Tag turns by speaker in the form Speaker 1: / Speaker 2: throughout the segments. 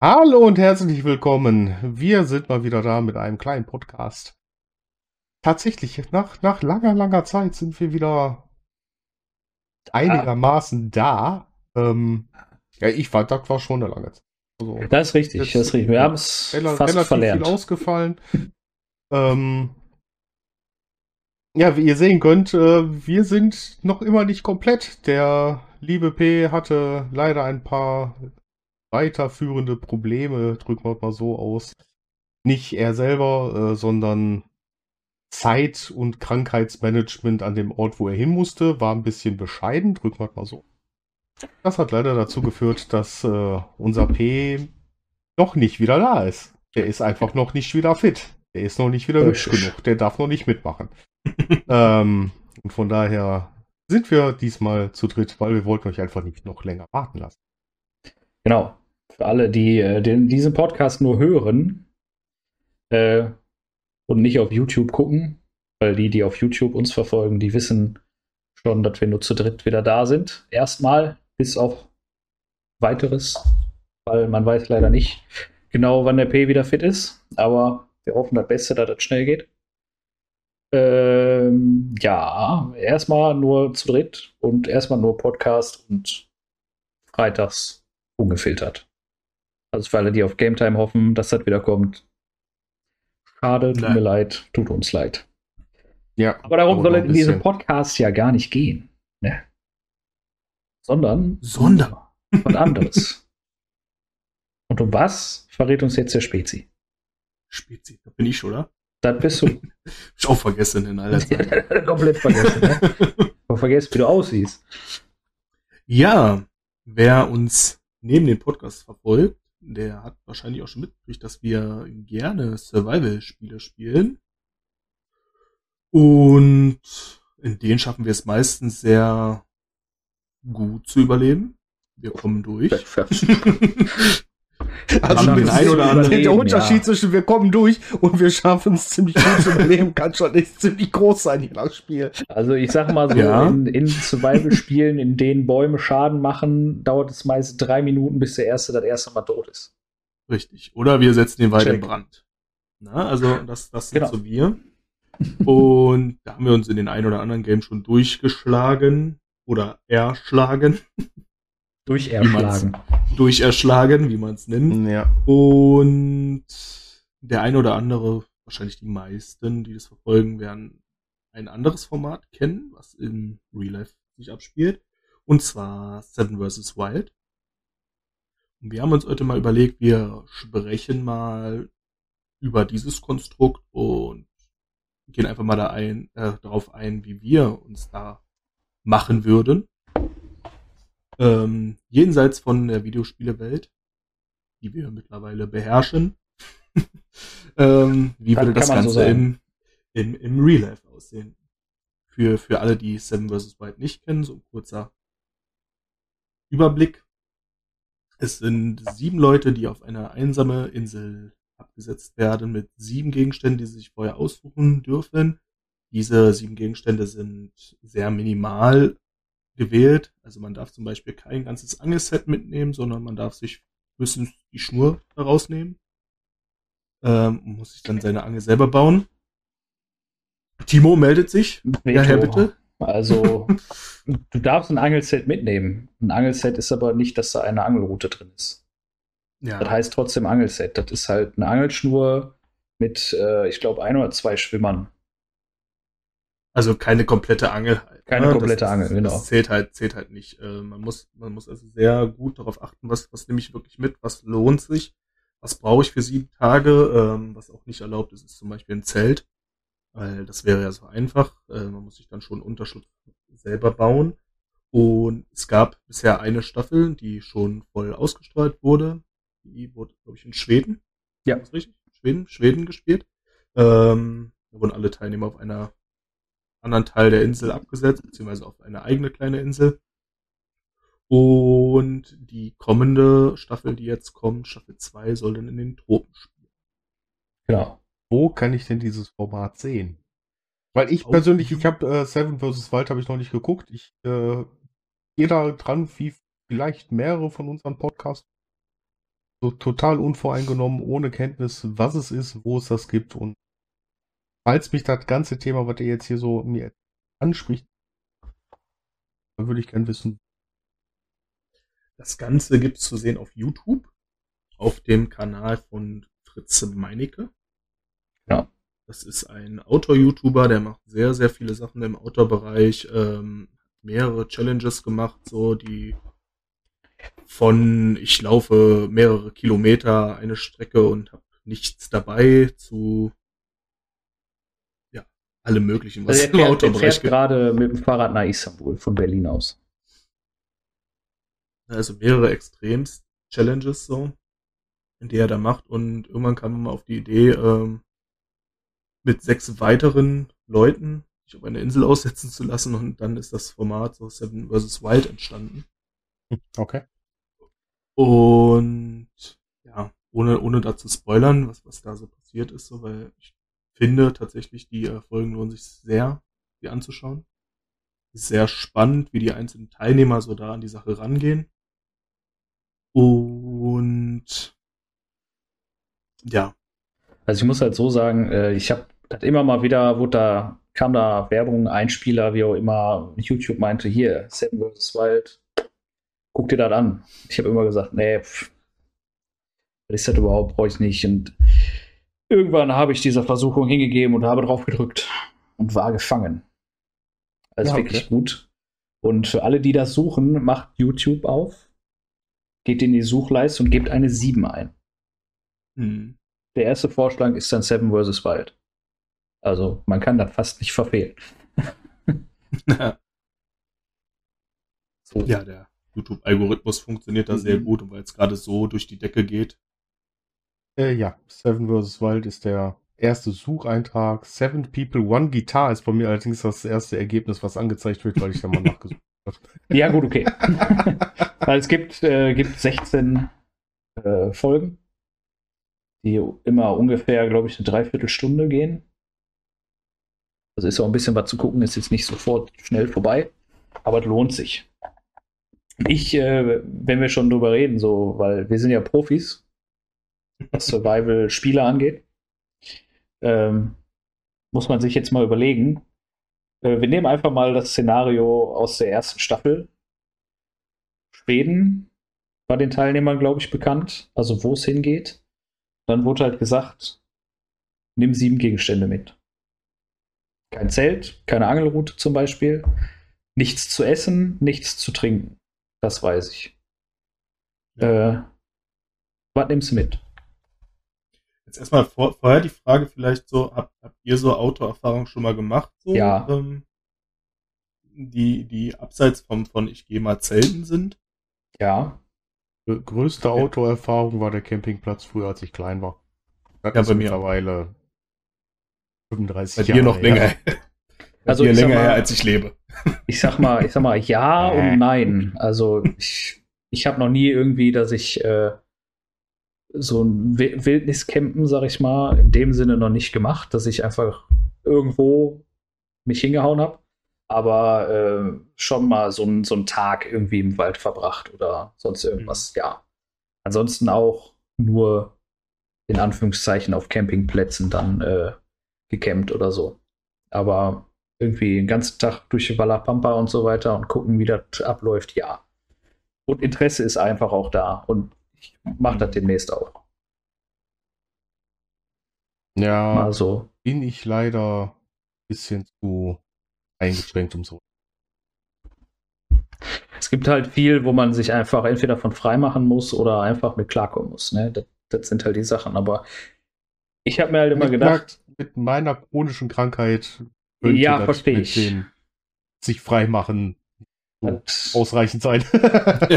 Speaker 1: Hallo und herzlich willkommen. Wir sind mal wieder da mit einem kleinen Podcast. Tatsächlich, nach, nach langer, langer Zeit sind wir wieder einigermaßen da. Ähm, ja, ich fand, das war schon eine lange Zeit.
Speaker 2: Also, das ist richtig, das ist richtig. Wir haben es fast verlernt.
Speaker 1: viel ausgefallen. ähm, ja, wie ihr sehen könnt, äh, wir sind noch immer nicht komplett. Der liebe P hatte leider ein paar weiterführende Probleme, drücken wir mal so aus. Nicht er selber, äh, sondern Zeit- und Krankheitsmanagement an dem Ort, wo er hin musste, war ein bisschen bescheiden, drücken wir mal so. Das hat leider dazu geführt, dass äh, unser P noch nicht wieder da ist. Der ist einfach noch nicht wieder fit. Der ist noch nicht wieder hübsch genug. Der darf noch nicht mitmachen. ähm, und von daher sind wir diesmal zu dritt, weil wir wollten euch einfach nicht noch länger warten lassen.
Speaker 2: Genau. Für alle, die äh, den, diesen Podcast nur hören äh, und nicht auf YouTube gucken, weil die, die auf YouTube uns verfolgen, die wissen schon, dass wir nur zu dritt wieder da sind. Erstmal, bis auf weiteres, weil man weiß leider nicht genau, wann der P wieder fit ist. Aber wir hoffen das Beste, dass das schnell geht. Ähm, ja, erstmal nur zu dritt und erstmal nur Podcast und freitags ungefiltert. Also für alle, die auf Game Time hoffen, dass das wieder kommt. Schade, tut Nein. mir leid, tut uns leid. Ja. Aber darum soll es in diesem Podcast ja gar nicht gehen. Ne? Sondern.
Speaker 1: Sondern.
Speaker 2: Was anderes. Und um was verrät uns jetzt der Spezi?
Speaker 1: Spezi, da bin ich, oder?
Speaker 2: Das bist du.
Speaker 1: ich auch vergessen in aller
Speaker 2: Zeit. Komplett vergessen, ne? Aber vergessen, wie du aussiehst.
Speaker 1: Ja, wer uns neben dem Podcast verfolgt, der hat wahrscheinlich auch schon mitgekriegt, dass wir gerne Survival-Spiele spielen. Und in denen schaffen wir es meistens sehr gut zu überleben. Wir kommen durch. Also den ein oder anderen. Der Unterschied ja. zwischen wir kommen durch und wir schaffen es ziemlich gut zu überleben, kann schon echt ziemlich groß sein, je nach Spiel.
Speaker 2: Also ich sag mal so, ja. in, in Survival-Spielen, in denen Bäume Schaden machen, dauert es meist drei Minuten, bis der Erste das erste Mal tot ist.
Speaker 1: Richtig. Oder wir setzen den Wald in Brand. Na, also das, das sind genau. so wir. Und da haben wir uns in den ein oder anderen Games schon durchgeschlagen oder erschlagen.
Speaker 2: Durcherschlagen.
Speaker 1: Durcherschlagen, wie man es nennt. Ja. Und der ein oder andere, wahrscheinlich die meisten, die das verfolgen, werden ein anderes Format kennen, was in Real Life sich abspielt. Und zwar Seven vs. Wild. Und wir haben uns heute mal überlegt, wir sprechen mal über dieses Konstrukt und gehen einfach mal da ein, äh, darauf ein, wie wir uns da machen würden. Ähm, jenseits von der Videospielewelt, die wir mittlerweile beherrschen. ähm, wie würde das Ganze so im, im, im Real Life aussehen? Für, für alle, die Seven vs. Wild nicht kennen, so ein kurzer Überblick. Es sind sieben Leute, die auf eine einsame Insel abgesetzt werden mit sieben Gegenständen, die sie sich vorher aussuchen dürfen. Diese sieben Gegenstände sind sehr minimal gewählt. Also man darf zum Beispiel kein ganzes Angelset mitnehmen, sondern man darf sich höchstens die Schnur daraus nehmen. Ähm, muss sich dann seine Angel selber bauen. Timo meldet sich.
Speaker 2: Ja, Herr, bitte. Also, du darfst ein Angelset mitnehmen. Ein Angelset ist aber nicht, dass da eine Angelroute drin ist. Ja. Das heißt trotzdem Angelset. Das ist halt eine Angelschnur mit, äh, ich glaube, ein oder zwei Schwimmern.
Speaker 1: Also keine komplette Angel
Speaker 2: halt. Keine ne? komplette das, Angel, genau.
Speaker 1: Das zählt halt, zählt halt nicht. Äh, man muss, man muss also sehr gut darauf achten, was, was nehme ich wirklich mit, was lohnt sich, was brauche ich für sieben Tage, ähm, was auch nicht erlaubt ist, ist zum Beispiel ein Zelt. Weil das wäre ja so einfach. Äh, man muss sich dann schon Unterschlupf selber bauen. Und es gab bisher eine Staffel, die schon voll ausgestrahlt wurde. Die wurde, glaube ich, in Schweden. Ja. Ist richtig? Schweden, Schweden gespielt. Ähm, da wurden alle Teilnehmer auf einer anderen Teil der Insel abgesetzt, beziehungsweise auf eine eigene kleine Insel. Und die kommende Staffel, die jetzt kommt, Staffel 2, soll dann in den Tropen spielen. Genau. Wo kann ich denn dieses Format sehen? Weil ich persönlich, ich habe äh, Seven vs. Wild habe ich noch nicht geguckt. Ich äh, gehe da dran, wie vielleicht mehrere von unseren Podcasts.
Speaker 3: so total unvoreingenommen, ohne Kenntnis, was es ist, wo es das gibt. Und falls mich das ganze Thema, was ihr jetzt hier so mir anspricht, dann würde ich gerne wissen.
Speaker 1: Das Ganze gibt es zu sehen auf YouTube, auf dem Kanal von Fritze Meinecke.
Speaker 2: Ja.
Speaker 1: Das ist ein Outdoor-YouTuber, der macht sehr, sehr viele Sachen im Outdoor-Bereich, ähm, mehrere Challenges gemacht, so die von ich laufe mehrere Kilometer eine Strecke und habe nichts dabei zu alle möglichen,
Speaker 2: was also er, fährt, im Autobereich gibt. gerade mit dem Fahrrad nach Istanbul von Berlin aus.
Speaker 1: Also mehrere Extrems-Challenges so, in die er da macht und irgendwann kam man mal auf die Idee, ähm, mit sechs weiteren Leuten sich auf eine Insel aussetzen zu lassen und dann ist das Format so Seven vs. Wild entstanden.
Speaker 3: Okay.
Speaker 1: Und ja, ohne, ohne da zu spoilern, was, was da so passiert ist, so, weil ich finde tatsächlich, die äh, Folgen lohnen sich sehr, die anzuschauen. Sehr spannend, wie die einzelnen Teilnehmer so da an die Sache rangehen. Und ja.
Speaker 2: Also ich muss halt so sagen, äh, ich habe das immer mal wieder, wurde da, kam da Werbung, Einspieler, wie auch immer, YouTube meinte, hier, Seven vs. Wild, guck dir das an. Ich habe immer gesagt, nee, pff, was ist das überhaupt, brauche ich nicht. Und irgendwann habe ich dieser Versuchung hingegeben und habe drauf gedrückt und war gefangen. Also ja, wirklich okay. gut. Und für alle, die das suchen, macht YouTube auf, geht in die Suchleiste und gebt eine 7 ein. Hm. Der erste Vorschlag ist dann Seven vs. Wild. Also man kann das fast nicht verfehlen.
Speaker 1: so. Ja, der YouTube-Algorithmus funktioniert da mhm. sehr gut und weil es gerade so durch die Decke geht.
Speaker 3: Äh, ja, Seven vs. Wild ist der erste Sucheintrag. Seven People, One Guitar ist bei mir allerdings das erste Ergebnis, was angezeigt wird, weil ich da mal nachgesucht habe.
Speaker 2: Ja, gut, okay. weil es gibt, äh, gibt 16 äh, Folgen, die immer ungefähr, glaube ich, eine Dreiviertelstunde gehen. Also ist auch ein bisschen was zu gucken, ist jetzt nicht sofort schnell vorbei, aber es lohnt sich. Ich, äh, wenn wir schon drüber reden, so, weil wir sind ja Profis, was Survival-Spiele angeht, ähm, muss man sich jetzt mal überlegen. Äh, wir nehmen einfach mal das Szenario aus der ersten Staffel. Schweden war den Teilnehmern, glaube ich, bekannt, also wo es hingeht. Dann wurde halt gesagt, nimm sieben Gegenstände mit. Kein Zelt, keine Angelroute zum Beispiel, nichts zu essen, nichts zu trinken. Das weiß ich. Ja. Äh, was nimmst du mit?
Speaker 1: Jetzt erstmal vor, vorher die Frage vielleicht so, habt, habt ihr so Autoerfahrung schon mal gemacht? So,
Speaker 2: ja.
Speaker 1: Ähm, die, die abseits vom, von ich gehe mal zelten sind?
Speaker 2: Ja.
Speaker 3: Größte okay. Autoerfahrung war der Campingplatz früher, als ich klein war.
Speaker 1: Das ja, bei mir
Speaker 3: mittlerweile 35
Speaker 1: bei Jahre. Bei dir noch länger. Also dir länger mal, her, als ich lebe.
Speaker 2: Ich sag mal, ich sag mal ja und nein. Also ich, ich habe noch nie irgendwie, dass ich äh, so ein Wildniscampen, sag ich mal, in dem Sinne noch nicht gemacht, dass ich einfach irgendwo mich hingehauen habe. Aber äh, schon mal so, ein, so einen Tag irgendwie im Wald verbracht oder sonst irgendwas, mhm. ja. Ansonsten auch nur in Anführungszeichen auf Campingplätzen dann äh, gecampt oder so. Aber irgendwie den ganzen Tag durch Wallapampa und so weiter und gucken, wie das abläuft, ja. Und Interesse ist einfach auch da und ich mache das demnächst auch.
Speaker 3: Ja, Mal so. bin ich leider ein bisschen zu eingeschränkt um so.
Speaker 2: Es gibt halt viel, wo man sich einfach entweder von frei machen muss oder einfach mit klarkommen muss. Ne? Das, das sind halt die Sachen. Aber ich habe mir halt immer mit gedacht.
Speaker 3: Mit meiner chronischen Krankheit
Speaker 2: könnte ja, verstehe ich.
Speaker 3: Sich freimachen so ausreichend sein.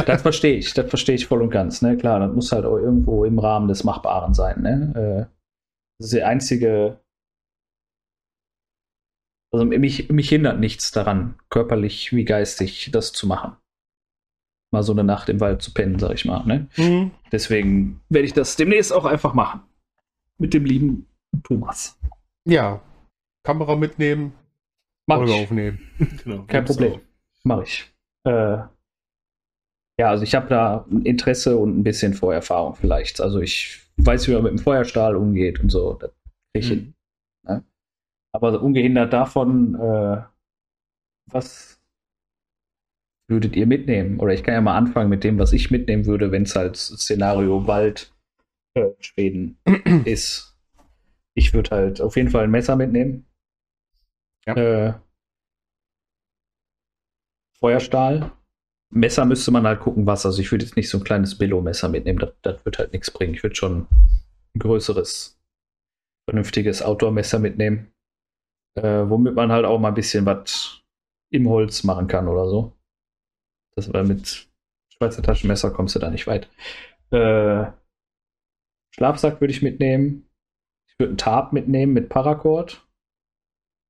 Speaker 2: das verstehe ich, das verstehe ich voll und ganz. Ne? Klar, das muss halt auch irgendwo im Rahmen des Machbaren sein. Ne? Äh, das ist die einzige. Also mich, mich hindert nichts daran, körperlich wie geistig das zu machen. Mal so eine Nacht im Wald zu pennen, sag ich mal. Ne? Mhm. Deswegen werde ich das demnächst auch einfach machen. Mit dem lieben Thomas.
Speaker 3: Ja, Kamera mitnehmen,
Speaker 2: Mach Folge aufnehmen. genau, Kein Problem. Mache ich. Äh, Ja, also ich habe da ein Interesse und ein bisschen Vorerfahrung vielleicht. Also ich weiß, wie man mit dem Feuerstahl umgeht und so. Das krieg ich
Speaker 1: Mhm.
Speaker 2: hin. Ne? Aber ungehindert davon, äh, was würdet ihr mitnehmen? Oder ich kann ja mal anfangen mit dem, was ich mitnehmen würde, wenn es halt Szenario Wald äh, Schweden ist. Ich würde halt auf jeden Fall ein Messer mitnehmen.
Speaker 1: Ja.
Speaker 2: Äh, Feuerstahl. Messer müsste man halt gucken, was. Also ich würde jetzt nicht so ein kleines Billo-Messer mitnehmen. Das, das wird halt nichts bringen. Ich würde schon ein größeres, vernünftiges Outdoor-Messer mitnehmen. Äh, womit man halt auch mal ein bisschen was im Holz machen kann oder so. Das war mit Schweizer Taschenmesser kommst du da nicht weit. Äh, Schlafsack würde ich mitnehmen. Ich würde einen Tarp mitnehmen mit Paracord.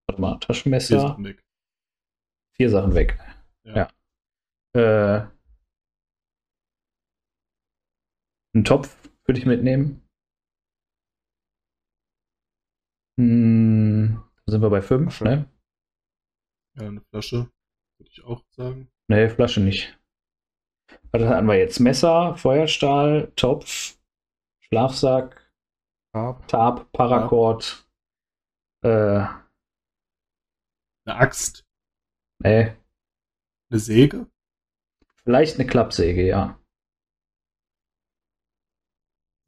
Speaker 2: Warte mal,
Speaker 1: Vier
Speaker 2: Taschenmesser.
Speaker 1: Sachen weg.
Speaker 2: Vier Sachen weg.
Speaker 1: Ja.
Speaker 2: Ja. Äh, einen Topf würde ich mitnehmen. Hm, da sind wir bei fünf,
Speaker 1: Flasche.
Speaker 2: ne?
Speaker 1: Ja, eine Flasche, würde ich auch sagen.
Speaker 2: Ne, Flasche nicht. Was hatten wir jetzt? Messer, Feuerstahl, Topf, Schlafsack,
Speaker 3: Tarp.
Speaker 2: Tarp, Paracord. Äh,
Speaker 1: Eine Axt,
Speaker 2: ne,
Speaker 1: eine Säge.
Speaker 2: vielleicht eine Klappsäge, ja.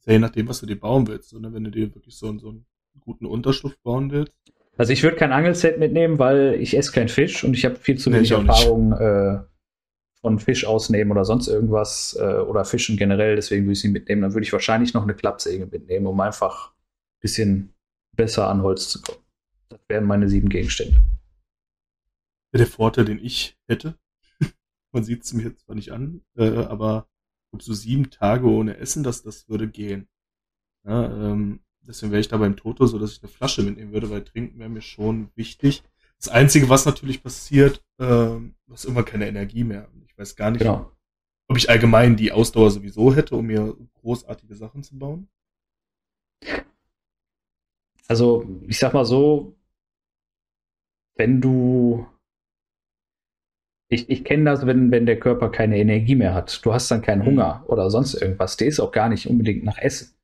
Speaker 1: Ja je nachdem, was du dir bauen willst. Oder wenn du dir wirklich so, einen- so einen guten Unterschlupf bauen willst.
Speaker 2: Also ich würde kein Angelset mitnehmen, weil ich esse keinen Fisch und ich habe viel zu
Speaker 1: Nee,
Speaker 2: wenig
Speaker 1: nicht.
Speaker 2: Erfahrung äh, von Fisch ausnehmen oder sonst irgendwas äh, oder Fischen generell, deswegen würde ich sie mitnehmen. Dann würde ich wahrscheinlich noch eine Klappsäge mitnehmen, um einfach ein bisschen besser an Holz zu kommen. Das wären meine sieben Gegenstände.
Speaker 1: Der Vorteil, den ich hätte, man sieht es mir jetzt zwar nicht an, äh, aber ob so sieben Tage ohne Essen, das, das würde gehen. Ja, ähm, deswegen wäre ich da beim Toto so, dass ich eine Flasche mitnehmen würde, weil trinken wäre mir schon wichtig. Das Einzige, was natürlich passiert, ähm, hast immer keine Energie mehr. Ich weiß gar nicht,
Speaker 2: Genau.
Speaker 1: ob ich allgemein die Ausdauer sowieso hätte, um mir großartige Sachen zu bauen.
Speaker 2: Also, ich sag mal so, wenn du. Ich, ich kenne das, wenn, wenn der Körper keine Energie mehr hat. Du hast dann keinen
Speaker 1: Mhm.
Speaker 2: Hunger oder sonst irgendwas. Der ist auch gar nicht unbedingt nach Essen.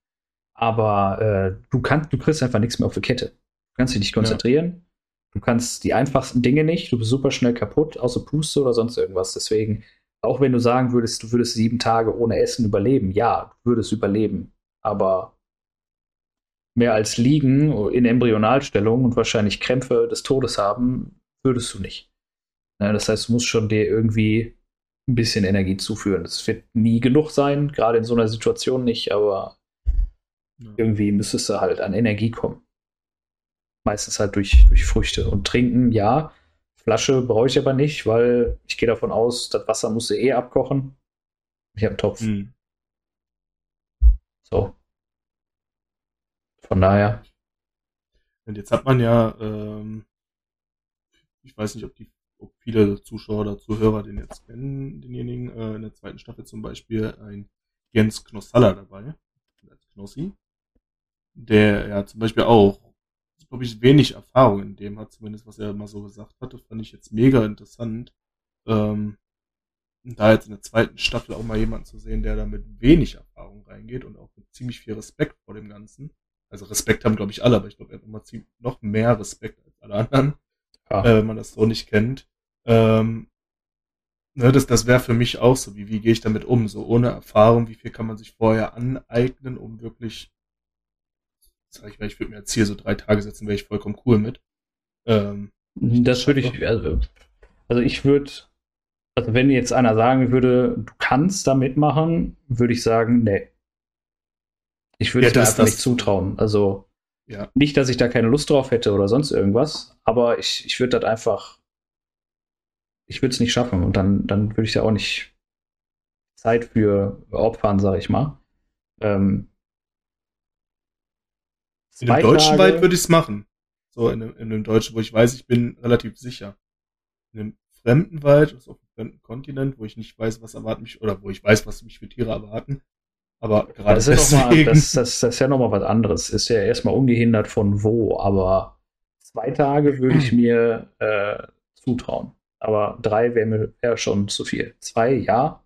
Speaker 2: Aber äh, du kannst, du kriegst einfach nichts mehr auf die Kette. Du kannst dich nicht konzentrieren. Du kannst die einfachsten Dinge nicht. Du bist super schnell kaputt, außer Puste oder sonst irgendwas. Deswegen, auch wenn du sagen würdest, du würdest sieben Tage ohne Essen überleben, ja, du würdest überleben. Aber mehr als liegen in Embryonalstellung und wahrscheinlich Krämpfe des Todes haben, würdest du nicht. Ja, das heißt, du musst schon dir irgendwie ein bisschen Energie zuführen. Das wird nie genug sein, gerade in so einer Situation nicht, aber
Speaker 1: Ja.
Speaker 2: irgendwie müsstest du halt an Energie kommen. Meistens halt durch, durch Früchte. Und trinken, ja. Flasche brauche ich aber nicht, weil ich gehe davon aus, das Wasser musst du eh abkochen. Ich habe einen Topf.
Speaker 1: Hm.
Speaker 2: So. Von daher.
Speaker 1: Und jetzt hat man ja, ähm, ich weiß nicht, ob die, ob viele Zuschauer oder Zuhörer den jetzt kennen, denjenigen, äh, in der zweiten Staffel zum Beispiel ein Jens Knossalla dabei, als Knossi, der ja zum Beispiel auch, glaube ich, wenig Erfahrung in dem hat, zumindest was er mal so gesagt hatte, fand ich jetzt mega interessant. Ähm, da jetzt in der zweiten Staffel auch mal jemanden zu sehen, der da mit wenig Erfahrung reingeht und auch mit ziemlich viel Respekt vor dem Ganzen. Also Respekt haben, glaube ich, alle, aber ich glaube, er hat immer noch mehr Respekt als alle anderen,
Speaker 2: Ja.
Speaker 1: äh, wenn man das so nicht kennt. Ähm, ne, das das wäre für mich auch so, wie, wie gehe ich damit um? So ohne Erfahrung, wie viel kann man sich vorher aneignen, um wirklich, sag ich mal, ich würde mir jetzt hier so drei Tage setzen, wäre ich vollkommen cool mit. Ähm,
Speaker 2: Das würde ich, also, also ich würde, also wenn jetzt einer sagen würde, du kannst da mitmachen, würde ich sagen, nee. Ich würde
Speaker 1: Ja,
Speaker 2: es mir
Speaker 1: das-
Speaker 2: einfach
Speaker 1: das-
Speaker 2: nicht zutrauen. Also
Speaker 1: ja.
Speaker 2: nicht, dass ich da keine Lust drauf hätte oder sonst irgendwas, aber ich, ich würde das einfach, ich würde es nicht schaffen und dann, dann würde ich da auch nicht Zeit für opfern, sag ich mal. Ähm,
Speaker 1: In dem deutschen
Speaker 2: Tage-
Speaker 1: Wald würde ich es machen. So in dem, in dem deutschen, wo ich weiß, ich bin relativ sicher. In einem fremden Wald, also auf einem fremden Kontinent, wo ich nicht weiß, was erwartet mich, oder wo ich weiß, was mich für Tiere erwarten. Aber
Speaker 2: Ja,
Speaker 1: gerade
Speaker 2: das, ist noch mal, das, das, das ist ja nochmal was anderes. Ist ja erstmal ungehindert von wo, aber zwei Tage würde ich mir äh, zutrauen. Aber drei wäre mir wär schon zu viel. Zwei, ja.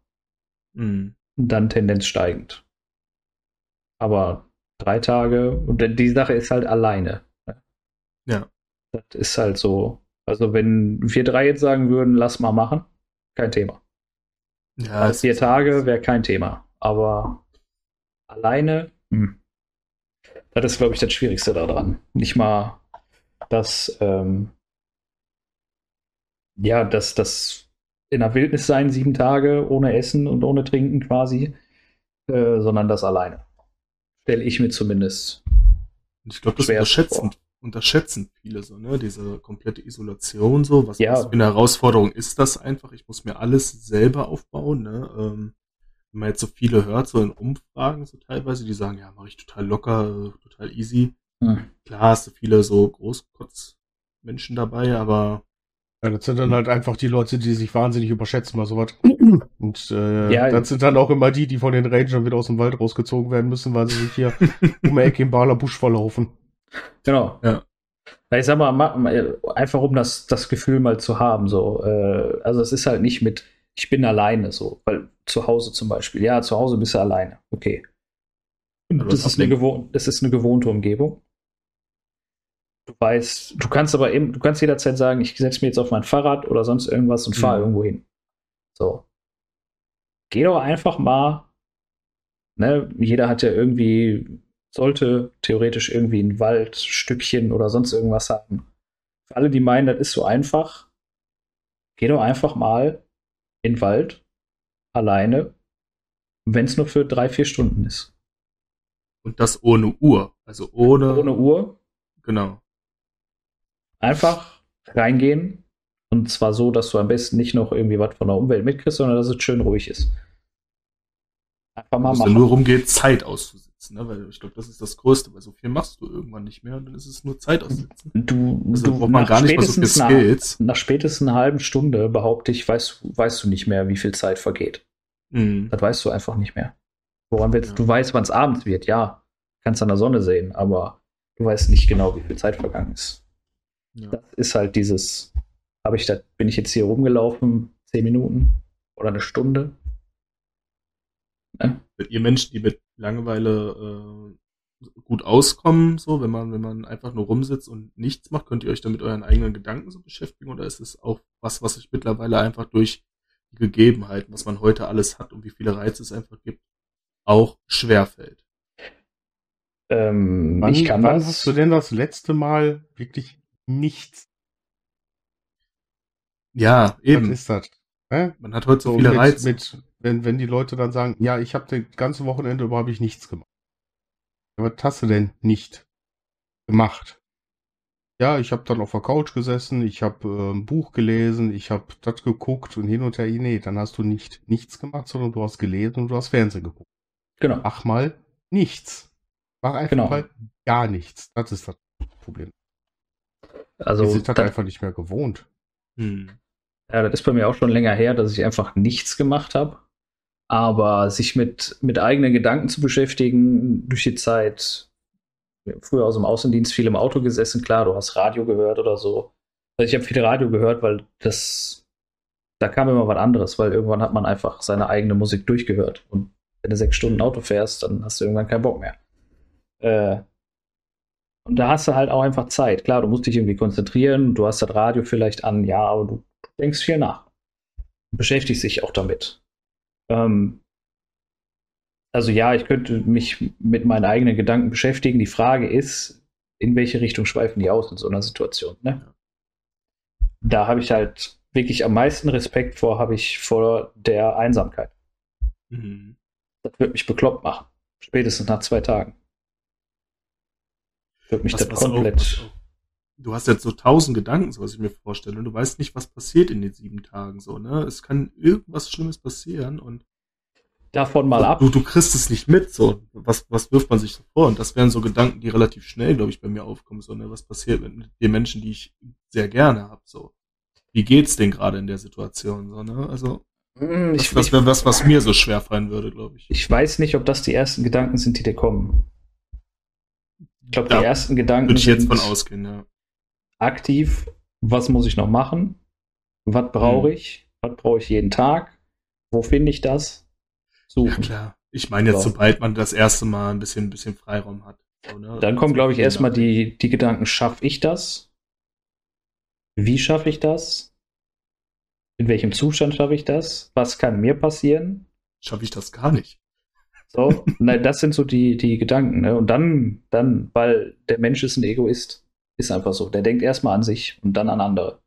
Speaker 1: Mhm.
Speaker 2: dann Tendenz steigend. Aber drei Tage, und die Sache ist halt alleine.
Speaker 1: Ja.
Speaker 2: Das ist halt so. Also, wenn wir drei jetzt sagen würden, lass mal machen, kein Thema.
Speaker 1: Ja,
Speaker 2: Vier Tage wäre kein Thema. Aber alleine, hm. das ist, glaube ich, das Schwierigste daran. Nicht mal, dass, ähm, ja, dass das in der Wildnis sein, sieben Tage ohne Essen und ohne Trinken quasi, äh, sondern das alleine. Stelle ich mir zumindest.
Speaker 1: Und ich glaube, das unterschätzen,
Speaker 2: vor.
Speaker 1: unterschätzen viele so, ne? Diese komplette Isolation so. Was,
Speaker 2: Ja.
Speaker 1: was für eine Herausforderung ist das einfach? Ich muss mir alles selber aufbauen, ne? Ähm, wenn man jetzt so viele hört, so in Umfragen so teilweise, die sagen, ja, mache ich total locker, total easy.
Speaker 2: Hm.
Speaker 1: Klar hast du viele so Großkotzmenschen dabei, aber
Speaker 3: Ja, das sind dann halt einfach die Leute, die sich wahnsinnig überschätzen bei sowas. Und äh,
Speaker 2: Ja.
Speaker 3: das sind dann auch immer die, die von den Rangern wieder aus dem Wald rausgezogen werden müssen, weil sie sich hier um die Ecke im Baler Busch verlaufen.
Speaker 2: Genau.
Speaker 1: Ja.
Speaker 2: Ich sag mal, ma- ma- einfach um das, das Gefühl mal zu haben, so. Äh, also es ist halt nicht mit, ich bin alleine so, weil zu Hause zum Beispiel, ja, zu Hause bist du alleine, okay. Das ist, eine das ist eine gewohnte Umgebung. Du weißt, du kannst aber eben, du kannst jederzeit sagen, ich setze mir jetzt auf mein Fahrrad oder sonst irgendwas und fahre
Speaker 1: Mhm.
Speaker 2: irgendwo hin. So. Geh doch einfach mal, ne, jeder hat ja irgendwie, sollte theoretisch irgendwie ein Waldstückchen oder sonst irgendwas haben. Für alle, die meinen, das ist so einfach, geh doch einfach mal in den Wald, alleine, wenn es nur für drei, vier Stunden ist.
Speaker 1: und das ohne Uhr. Also ohne,
Speaker 2: Ohne Uhr,
Speaker 1: genau.
Speaker 2: einfach reingehen. Und zwar so, dass du am besten nicht noch irgendwie was von der Umwelt mitkriegst, sondern dass es schön ruhig ist. Einfach mal
Speaker 1: Wo es
Speaker 2: machen.
Speaker 1: nur rumgeht, Zeit auszusitzen, ne? Weil ich glaube, das ist das Größte, weil so viel machst du irgendwann nicht mehr und dann ist es nur Zeit aussitzen.
Speaker 2: Du,
Speaker 1: Also
Speaker 2: du
Speaker 1: braucht man
Speaker 2: nach
Speaker 1: gar nicht mal so viel
Speaker 2: spätestens nach,
Speaker 1: Skills.
Speaker 2: nach spätestens einer halben Stunde, behaupte ich, weißt, weißt du nicht mehr, wie viel Zeit vergeht.
Speaker 1: Mhm.
Speaker 2: Das weißt du einfach nicht mehr. Woran willst
Speaker 1: Ja.
Speaker 2: du weißt, wann es abends wird, ja. Kannst an der Sonne sehen, aber du weißt nicht genau, wie viel Zeit vergangen ist.
Speaker 1: Ja.
Speaker 2: Das ist halt dieses, habe ich da, bin ich jetzt hier rumgelaufen, zehn Minuten oder eine Stunde?
Speaker 1: Ihr Menschen, die mit Langeweile äh, gut auskommen, so, wenn man, wenn man einfach nur rumsitzt und nichts macht, könnt ihr euch dann mit euren eigenen Gedanken so beschäftigen oder ist es auch was, was sich mittlerweile einfach durch die Gegebenheiten, was man heute alles hat und wie viele Reize es einfach gibt, auch schwerfällt?
Speaker 2: Ähm,
Speaker 3: Wann,
Speaker 2: ich kann
Speaker 3: wann
Speaker 2: das.
Speaker 3: hast du denn das letzte Mal wirklich nichts?
Speaker 1: Ja,
Speaker 3: Was
Speaker 1: eben.
Speaker 3: ist das?
Speaker 1: Man hat heute so
Speaker 3: So
Speaker 1: viele
Speaker 3: mit,
Speaker 1: Reize.
Speaker 3: mit wenn, wenn die Leute dann sagen, ja, ich habe das ganze Wochenende über habe ich nichts gemacht. Ja, was hast du denn nicht gemacht? Ja, ich habe dann auf der Couch gesessen, ich habe äh, ein Buch gelesen, ich habe das geguckt und hin und her. Nee, dann hast du nicht nichts gemacht, sondern du hast gelesen und du hast Fernsehen geguckt.
Speaker 2: Genau.
Speaker 3: Mach mal nichts. Mach einfach
Speaker 2: Genau.
Speaker 3: mal gar nichts. Das ist das Problem.
Speaker 2: Also,
Speaker 3: Die sind das
Speaker 2: das,
Speaker 3: einfach nicht mehr gewohnt.
Speaker 1: Hm.
Speaker 2: ja, das ist bei mir auch schon länger her, dass ich einfach nichts gemacht habe. Aber sich mit, mit eigenen Gedanken zu beschäftigen durch die Zeit, früher aus dem Außendienst viel im Auto gesessen, klar, du hast Radio gehört oder so. Also ich habe viel Radio gehört, weil das, da kam immer was anderes, weil irgendwann hat man einfach seine eigene Musik durchgehört. Und wenn du sechs Stunden Auto fährst, dann hast du irgendwann keinen Bock mehr. Äh, und da hast du halt auch einfach Zeit. Klar, du musst dich irgendwie konzentrieren, du hast das Radio vielleicht an, ja, aber du denkst viel nach. Beschäftigst dich auch damit. Ähm, also ja, ich könnte mich mit meinen eigenen Gedanken beschäftigen. Die Frage ist, in welche Richtung schweifen die aus in so einer Situation. Ne? Da habe ich halt wirklich am meisten Respekt vor, habe ich vor der Einsamkeit.
Speaker 1: Mhm.
Speaker 2: Das wird mich bekloppt machen. Spätestens nach zwei Tagen. Wird mich
Speaker 1: Was-
Speaker 2: das
Speaker 1: was
Speaker 2: komplett.
Speaker 1: auch- Du hast jetzt so tausend Gedanken, so was ich mir vorstelle, und du weißt nicht, was passiert in den sieben Tagen, so, ne? Es kann irgendwas Schlimmes passieren und
Speaker 2: davon mal ab.
Speaker 1: du, du kriegst es nicht mit, so. Was, was wirft man sich so vor? Und das wären so Gedanken, die relativ schnell, glaube ich, bei mir aufkommen, so, ne? Was passiert mit den Menschen, die ich sehr gerne habe, so. Wie geht's denen gerade in der Situation, so, ne? Also, das,
Speaker 2: ich,
Speaker 1: das
Speaker 2: ich,
Speaker 1: wäre was, was mir so schwer fallen würde, glaube ich.
Speaker 2: ich weiß nicht, ob das die ersten Gedanken sind, die dir kommen. Ich glaube, die ersten Gedanken
Speaker 1: Würde ich jetzt
Speaker 2: sind
Speaker 1: von ausgehen, ja.
Speaker 2: Aktiv, was muss ich noch machen? Was brauche
Speaker 1: Mhm.
Speaker 2: ich? Was brauche ich jeden Tag? Wo finde ich das? suchen.
Speaker 1: Ja, klar. Ich meine jetzt,
Speaker 2: So.
Speaker 1: sobald man das erste Mal ein bisschen, ein bisschen Freiraum hat. So, ne?
Speaker 2: Dann kommen, glaube ich, erstmal die, die Gedanken, schaffe ich das? Wie schaffe ich das? In welchem Zustand schaffe ich das? Was kann mir passieren?
Speaker 1: Schaffe ich das gar nicht.
Speaker 2: So, nein, das sind so die, die Gedanken. Ne? Und dann, dann, weil der Mensch ist ein Egoist. Ist einfach so. Der denkt erstmal an sich und dann an andere.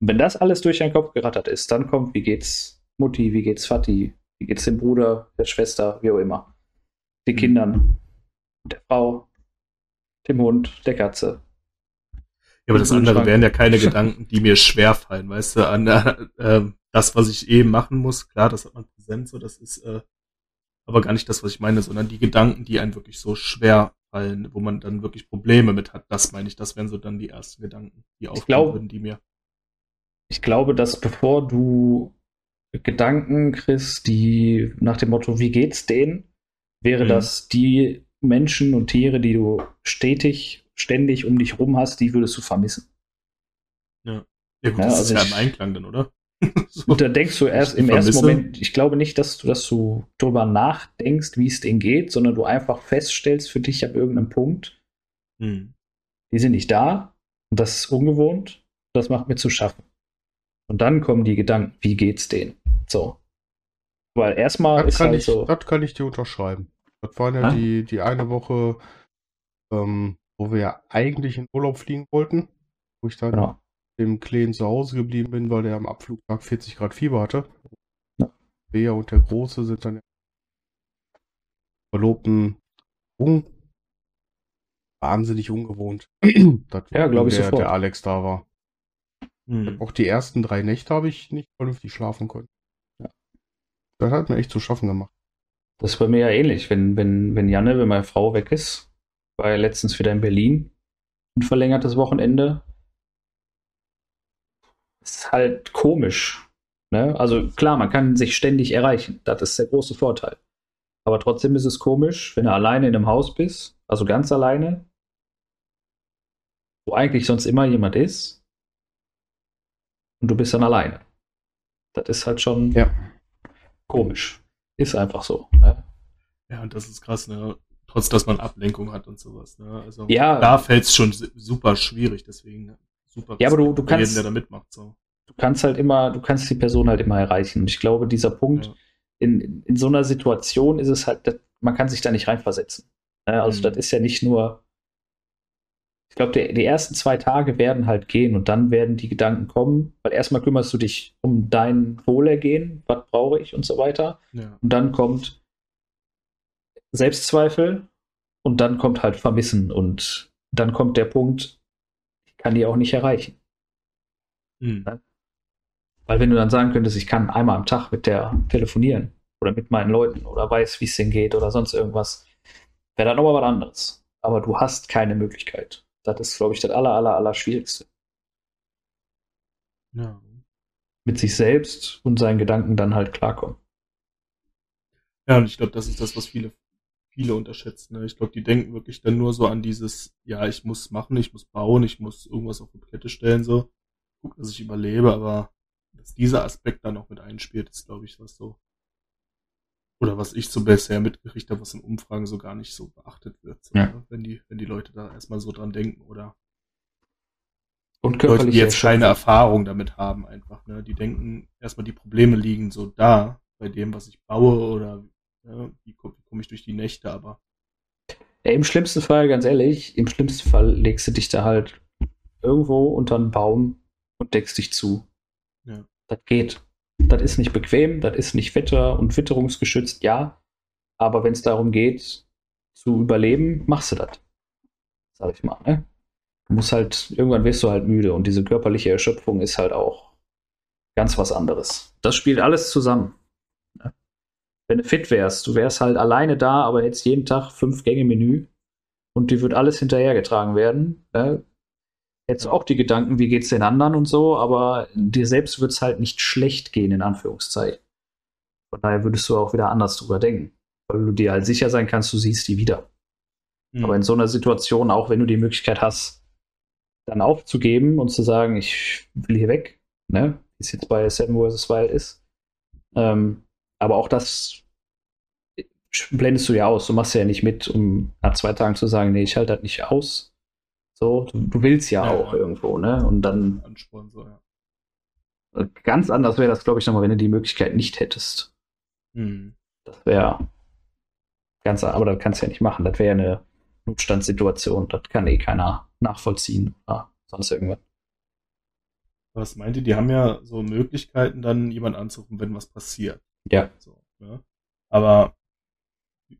Speaker 2: Und wenn das alles durch deinen Kopf gerattert ist, dann kommt, wie geht's Mutti, wie geht's Vati, wie geht's dem Bruder, der Schwester, wie auch immer. Den
Speaker 1: Mhm.
Speaker 2: Kindern, der Frau, dem Hund, der Katze.
Speaker 1: Ja, aber das andere wären ja keine Gedanken, die mir schwer fallen, weißt du, an äh, äh, das, was ich eben machen muss, klar, das hat man präsent, so, das ist äh, aber gar nicht das, was ich meine, sondern die Gedanken, die einem wirklich so schwer fallen, wo man dann wirklich Probleme mit hat, das meine ich, das wären so dann die ersten Gedanken, die aufkommen würden, die mir.
Speaker 2: Ich glaube, dass bevor du Gedanken kriegst, die nach dem Motto, wie geht's denen, wäre
Speaker 1: Mhm.
Speaker 2: das die Menschen und Tiere, die du stetig, ständig um dich rum hast, die würdest du vermissen.
Speaker 1: Ja, gut,
Speaker 2: Ja,
Speaker 1: das
Speaker 2: also
Speaker 1: ist ja
Speaker 2: ich-
Speaker 1: im Einklang dann, oder? so.
Speaker 2: Und da denkst du erst
Speaker 1: Ich
Speaker 2: im ersten Moment, ich glaube nicht, dass du, dass du darüber nachdenkst, wie es denen geht, sondern du einfach feststellst für dich ab irgendeinem Punkt,
Speaker 1: Hm.
Speaker 2: die sind nicht da und das ist ungewohnt, das macht mir zu schaffen. Und dann kommen die Gedanken, wie geht's denen? So. Weil erstmal
Speaker 3: Das
Speaker 2: ist
Speaker 3: kann,
Speaker 2: halt
Speaker 3: ich,
Speaker 2: so.
Speaker 3: das kann ich dir unterschreiben. Das waren ja
Speaker 2: Ah.
Speaker 3: die, die eine Woche, ähm, wo wir ja eigentlich in Urlaub fliegen wollten, wo ich dann
Speaker 2: Genau.
Speaker 3: Dem Kleen zu Hause geblieben bin, weil der am Abflugtag 40 Grad Fieber hatte.
Speaker 2: Ja.
Speaker 3: Bea und der Große sind dann Verlobten un wahnsinnig ungewohnt.
Speaker 2: Ja, glaub ich
Speaker 3: der,
Speaker 2: sofort.
Speaker 3: Der Alex da war.
Speaker 1: Hm.
Speaker 3: Auch die ersten drei Nächte habe ich nicht vernünftig schlafen können.
Speaker 2: Ja.
Speaker 3: Das hat mir echt zu schaffen gemacht.
Speaker 2: Das ist bei mir ja ähnlich. Wenn, wenn, wenn Janne, wenn meine Frau weg ist, war ja letztens wieder in Berlin, ein verlängertes Wochenende. Ist halt komisch. Ne? Also klar, man kann sich ständig erreichen. Das ist der große Vorteil. Aber trotzdem ist es komisch, wenn du alleine in einem Haus bist, also ganz alleine, wo eigentlich sonst immer jemand ist, und du bist dann alleine. Das ist halt schon
Speaker 3: Ja.
Speaker 2: komisch. Ist einfach so. Ne?
Speaker 1: Ja, und das ist krass, ne? Trotz, dass man Ablenkung hat und sowas, ne? Also
Speaker 2: Ja.
Speaker 1: da fällt es schon su- super schwierig, deswegen? Super.
Speaker 2: Ja, aber du- du kannst-
Speaker 1: der da mitmacht, so.
Speaker 2: du kannst halt immer, du kannst die Person halt immer erreichen. Und ich glaube, dieser Punkt,
Speaker 1: Ja.
Speaker 2: in, in so einer Situation ist es halt, man kann sich da nicht reinversetzen. Ne? Also
Speaker 1: Mhm.
Speaker 2: das ist ja nicht nur, ich glaube, die, ersten zwei Tage werden halt gehen und dann werden die Gedanken kommen, weil erstmal kümmerst du dich um dein Wohlergehen, was brauche ich und so weiter.
Speaker 1: Ja.
Speaker 2: Und dann kommt Selbstzweifel und dann kommt halt Vermissen und dann kommt der Punkt, kann die auch nicht erreichen.
Speaker 1: Hm.
Speaker 2: Weil wenn du dann sagen könntest, ich kann einmal am Tag mit der telefonieren oder mit meinen Leuten oder weiß, wie es denen geht oder sonst irgendwas, wäre dann nochmal was anderes. Aber du hast keine Möglichkeit. Das ist, glaube ich, das aller, aller, aller Schwierigste.
Speaker 1: ja.
Speaker 2: Mit sich selbst und seinen Gedanken dann halt klarkommen.
Speaker 1: Ja, und ich glaube, das ist das, was viele, viele unterschätzen. Ne? Ich glaube, die denken wirklich dann nur so an dieses, ja, ich muss machen, ich muss bauen, ich muss irgendwas auf die Kette stellen, so. Guck, dass ich überlebe, aber dass dieser Aspekt dann auch mit einspielt, ist, glaube ich, was so. Oder was ich so bisher mitgekriegt habe, was in Umfragen so gar nicht so beachtet wird. So,
Speaker 2: Ja.
Speaker 1: ne? Wenn die, wenn die Leute da erstmal so dran denken oder
Speaker 2: Und
Speaker 1: Leute, die jetzt keine. Erfahrung damit haben, einfach. Ne? Die denken erstmal, die Probleme liegen so da, bei dem, was ich baue oder ja, wie komme komm ich durch die Nächte, aber
Speaker 2: Ja, Im schlimmsten Fall, ganz ehrlich, im schlimmsten Fall legst du dich da halt irgendwo unter einen Baum und deckst dich zu.
Speaker 1: Ja.
Speaker 2: Das geht. Das ist nicht bequem, das ist nicht wetter- und witterungsgeschützt, ja. Aber wenn es darum geht, zu überleben, machst du das. Sag ich mal, ne? Du musst halt, irgendwann wirst du halt müde und diese körperliche Erschöpfung ist halt auch ganz was anderes. Das spielt alles zusammen. Wenn du fit wärst, du wärst halt alleine da, aber jetzt jeden Tag fünf Gänge Menü und dir wird alles hinterhergetragen werden. Ne? Jetzt auch die Gedanken, wie geht's den anderen und so, aber dir selbst wird's halt nicht schlecht gehen, in Anführungszeichen. Von daher würdest du auch wieder anders drüber denken. Weil du dir halt sicher sein kannst, du siehst die wieder.
Speaker 1: hm,
Speaker 2: Aber in so einer Situation, auch wenn du die Möglichkeit hast, dann aufzugeben und zu sagen, ich will hier weg, ne? wie es jetzt bei Seven vs. Wild ist. Ähm, aber auch das blendest du ja aus. Du machst ja nicht mit, um nach zwei Tagen zu sagen, nee, ich halte das nicht aus. So, du, du willst ja,
Speaker 1: Ja,
Speaker 2: auch
Speaker 1: ja.
Speaker 2: irgendwo, ne? Und dann
Speaker 1: Ansporn, so, ja.
Speaker 2: ganz anders wäre das, glaube ich, nochmal, wenn du die Möglichkeit nicht hättest.
Speaker 1: Hm.
Speaker 2: Das wäre ganz, aber das kannst du ja nicht machen. Das wäre eine Notstandssituation. Das kann eh keiner nachvollziehen oder sonst irgendwas.
Speaker 1: Was meint ihr? Die haben ja so Möglichkeiten, dann jemand anzurufen, wenn was passiert.
Speaker 2: Ja.
Speaker 1: So, ne? Aber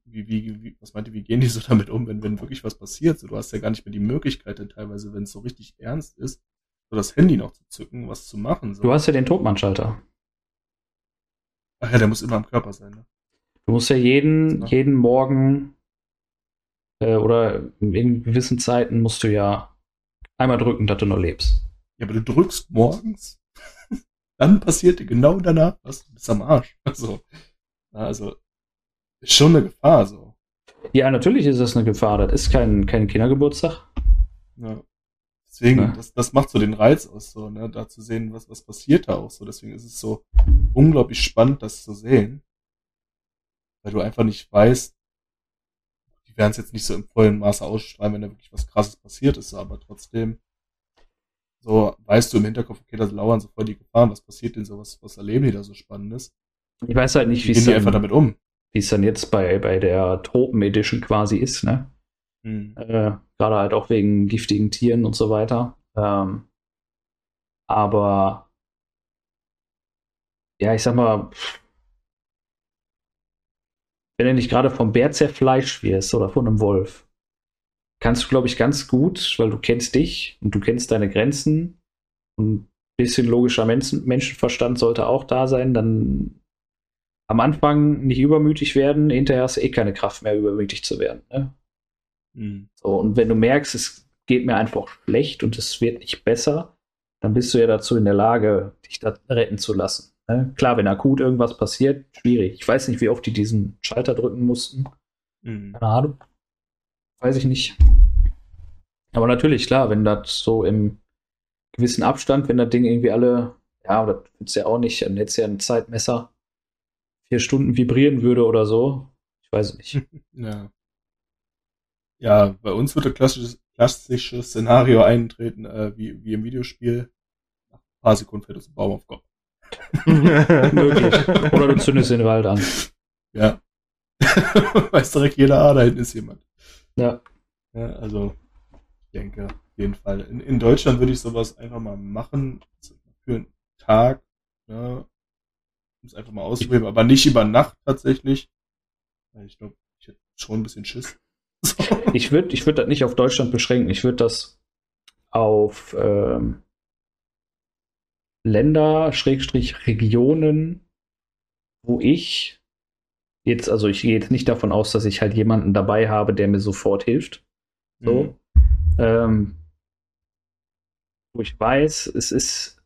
Speaker 1: wie, wie, wie, was meint ihr, wie gehen die so damit um, wenn, wenn wirklich was passiert? So, du hast ja gar nicht mehr die Möglichkeit, dann teilweise, wenn es so richtig ernst ist, so das Handy noch zu zücken, was zu machen. So.
Speaker 2: Du hast ja den Totmannschalter.
Speaker 1: Ach ja, der muss immer am Körper sein, ne?
Speaker 2: Du musst ja jeden, jeden Morgen äh, oder in gewissen Zeiten musst du ja einmal drücken, dass du noch lebst.
Speaker 1: Ja, aber du drückst morgens, dann passiert dir genau danach was, du bist am Arsch. Also, also ist schon eine Gefahr, so.
Speaker 2: Ja, natürlich ist das eine Gefahr. Das ist kein, kein Kindergeburtstag.
Speaker 1: Ja. Deswegen,
Speaker 2: Ja.
Speaker 1: das, das macht so den Reiz aus, so, ne, da zu sehen, was, was passiert da auch so. Deswegen ist es so unglaublich spannend, das zu sehen. Weil du einfach nicht weißt, die werden es jetzt nicht so im vollen Maße ausstrahlen, wenn da wirklich was krasses passiert ist, aber trotzdem, so weißt du im Hinterkopf, okay, da lauern so voll die Gefahren, was passiert denn so, was, was erleben die da so Spannendes?
Speaker 2: Ich weiß halt nicht,
Speaker 1: Wie
Speaker 2: es
Speaker 1: die einfach
Speaker 2: dann,
Speaker 1: damit um?
Speaker 2: wie es dann jetzt bei, bei der Tropen Edition quasi ist, ne?
Speaker 1: Hm.
Speaker 2: Äh, Gerade halt auch wegen giftigen Tieren und so weiter. Ähm, aber ja, ich sag mal, wenn du nicht gerade vom Bär zerfleischt wirst oder von einem Wolf, kannst du, glaube ich, ganz gut, weil du kennst dich und du kennst deine Grenzen und ein bisschen logischer Menschen, Menschenverstand sollte auch da sein, dann am Anfang nicht übermütig werden, hinterher hast du eh keine Kraft mehr, übermütig zu werden. Ne?
Speaker 1: Hm.
Speaker 2: So, und wenn du merkst, es geht mir einfach schlecht und es wird nicht besser, dann bist du ja dazu in der Lage, dich da retten zu lassen. Ne? Klar, wenn akut irgendwas passiert, schwierig. Ich weiß nicht, wie oft die diesen Schalter drücken mussten.
Speaker 1: Hm.
Speaker 2: Keine Ahnung. Weiß ich nicht. Aber natürlich, klar, wenn das so im gewissen Abstand, wenn das Ding irgendwie alle, ja, das du ja auch nicht, du ja ein Zeitmesser, vier Stunden vibrieren würde oder so. Ich weiß es nicht.
Speaker 1: Ja. Ja, bei uns wird ein klassisches, klassisches Szenario eintreten, äh, wie, wie im Videospiel. Nach ein paar Sekunden fällt uns ein Baum auf den Kopf.
Speaker 2: Möglich. Oder du zündest den Wald an.
Speaker 1: Ja. Weiß direkt jeder, ah, da hinten ist jemand.
Speaker 2: Ja.
Speaker 1: Ja, also, ich denke, auf jeden Fall. In, in Deutschland würde ich sowas einfach mal machen, für einen Tag, ne, um es einfach mal auszuprobieren, aber nicht über Nacht tatsächlich. Ich glaube, ich hätte schon ein bisschen Schiss. So.
Speaker 2: Ich würde ich würd das nicht auf Deutschland beschränken. Ich würde das auf ähm, Länder, Schrägstrich, Regionen, wo ich jetzt, also ich gehe jetzt nicht davon aus, dass ich halt jemanden dabei habe, der mir sofort hilft. So. Ähm, wo ich weiß, es ist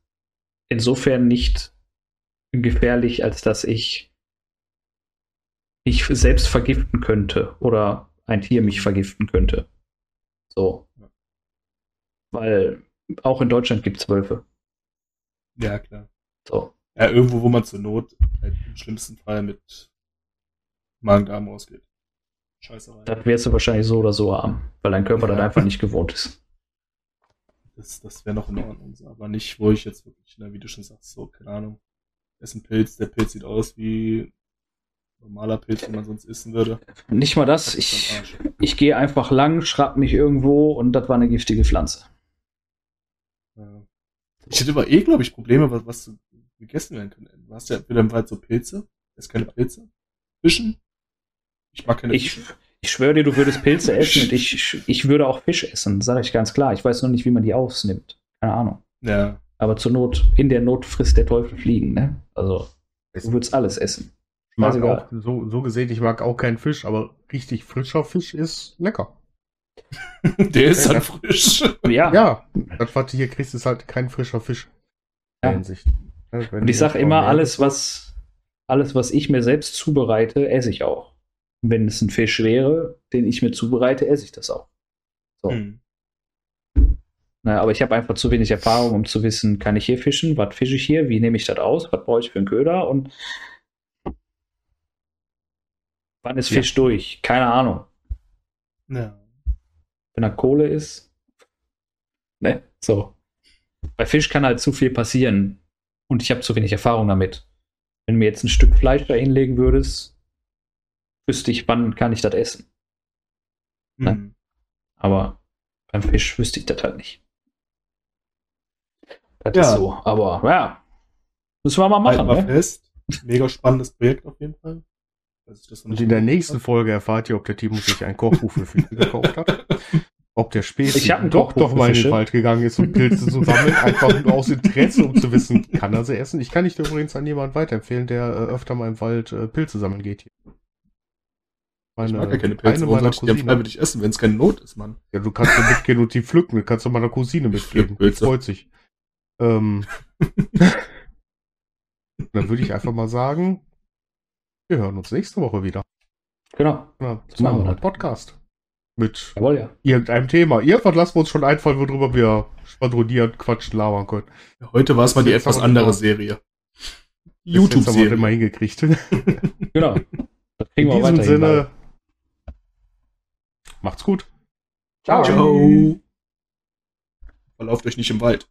Speaker 2: insofern nicht gefährlich, als dass ich mich selbst vergiften könnte oder ein Tier mich vergiften könnte. So. Weil auch in Deutschland gibt es Wölfe.
Speaker 1: Ja, klar.
Speaker 2: So.
Speaker 1: Ja, irgendwo, wo man zur Not halt im schlimmsten Fall mit Magen-Darm ausgeht. Scheiße rein.
Speaker 2: Das wirst du wahrscheinlich so oder so haben, weil dein Körper
Speaker 1: Ja.
Speaker 2: das einfach nicht gewohnt ist.
Speaker 1: Das, das wäre noch in Ordnung. Aber nicht, wo ich jetzt wirklich, ne, wie du schon sagst, so, keine Ahnung. Ist ein Pilz, der Pilz sieht aus wie normaler Pilz, den man sonst essen würde.
Speaker 2: Nicht mal das.
Speaker 1: Das
Speaker 2: Ich, ich gehe einfach lang, schrapp mich irgendwo und das war eine giftige Pflanze.
Speaker 1: Ja. Ich hätte aber eh, glaube ich, Probleme, was, was zu gegessen werden kann. Du hast ja wieder im Wald so Pilze. Es keine Pilze. Fischen. Ich mag keine
Speaker 2: Ich, ich schwöre dir, du würdest Pilze essen und ich, ich würde auch Fisch essen, sage ich ganz klar. Ich weiß nur nicht, wie man die ausnimmt. Keine Ahnung.
Speaker 1: Ja.
Speaker 2: Aber zur Not, in der Not frisst der Teufel Fliegen, ne? Also, du würdest alles essen.
Speaker 3: Ich mag
Speaker 2: Scheißegal.
Speaker 3: auch, so, so gesehen, ich mag auch keinen Fisch, aber richtig frischer Fisch ist lecker.
Speaker 1: Der ist dann frisch.
Speaker 2: Ja,
Speaker 3: Ja, das, was du hier kriegst, ist halt kein frischer Fisch.
Speaker 2: Ja.
Speaker 3: Hinsicht. Ja,
Speaker 2: und ich sage immer, alles was, alles, was ich mir selbst zubereite, esse ich auch. Wenn es ein Fisch wäre, den ich mir zubereite, esse ich das auch. So.
Speaker 1: Hm.
Speaker 2: Naja, aber ich habe einfach zu wenig Erfahrung, um zu wissen, kann ich hier fischen? Was fische ich hier? Wie nehme ich das aus? Was brauche ich für einen Köder? Und Wann ist
Speaker 3: Ja.
Speaker 2: Fisch durch? Keine Ahnung.
Speaker 1: Ja.
Speaker 2: Wenn da Kohle ist. Ne, so. Bei Fisch kann halt zu viel passieren. Und ich habe zu wenig Erfahrung damit. Wenn du mir jetzt ein Stück Fleisch da hinlegen würdest, wüsste ich, wann kann ich das essen.
Speaker 1: Hm.
Speaker 2: Aber beim Fisch wüsste ich das halt nicht. Das
Speaker 1: Ja.
Speaker 2: ist so. Aber ja, müssen wir mal machen.
Speaker 1: wir
Speaker 2: Ne?
Speaker 1: fest. Mega spannendes Projekt auf jeden Fall.
Speaker 3: Und in der nächsten. Folge erfahrt ihr, ob der Timo sich ein Kochbuch für Fische gekauft hat. Ob der Spezi
Speaker 2: Ich hab ein
Speaker 3: doch doch mal in den. Wald gegangen ist, um Pilze zu sammeln. Einfach nur aus Interesse, um zu wissen, kann er sie essen. Ich kann nicht übrigens an jemanden weiterempfehlen, der äh, öfter mal im Wald äh, Pilze sammeln geht. Hier.
Speaker 1: Ich
Speaker 3: Meine,
Speaker 1: mag ja keine Pilze.
Speaker 3: eine
Speaker 1: Warum
Speaker 3: meiner
Speaker 1: sollte ich die dann
Speaker 3: Cousinen,
Speaker 1: freiwillig essen, wenn es keine Not ist, Mann?
Speaker 3: ja, du kannst ja mitgehen und die pflücken. Du kannst du meiner Cousine mitgeben.
Speaker 1: Pilze.
Speaker 3: Freut sich. Ähm, dann würde ich einfach mal sagen, wir hören uns nächste Woche wieder.
Speaker 2: Genau.
Speaker 3: Ja,
Speaker 2: So machen wir das.
Speaker 3: Podcast. Mit
Speaker 2: Jawohl, ja.
Speaker 3: irgendeinem Thema. Irgendwann lassen wir uns schon einfallen, worüber wir schwadronieren, quatschen, labern können.
Speaker 1: Ja, heute war es mal die etwas andere. Serie.
Speaker 3: Bis jetzt haben wir das immer
Speaker 1: YouTube-Serie.
Speaker 3: hingekriegt.
Speaker 2: Genau. Das kriegen
Speaker 3: In
Speaker 2: wir
Speaker 3: diesem
Speaker 2: weiterhin
Speaker 3: Sinne, macht's gut.
Speaker 2: Ciao.
Speaker 1: Ciao. Verlauft euch nicht im Wald.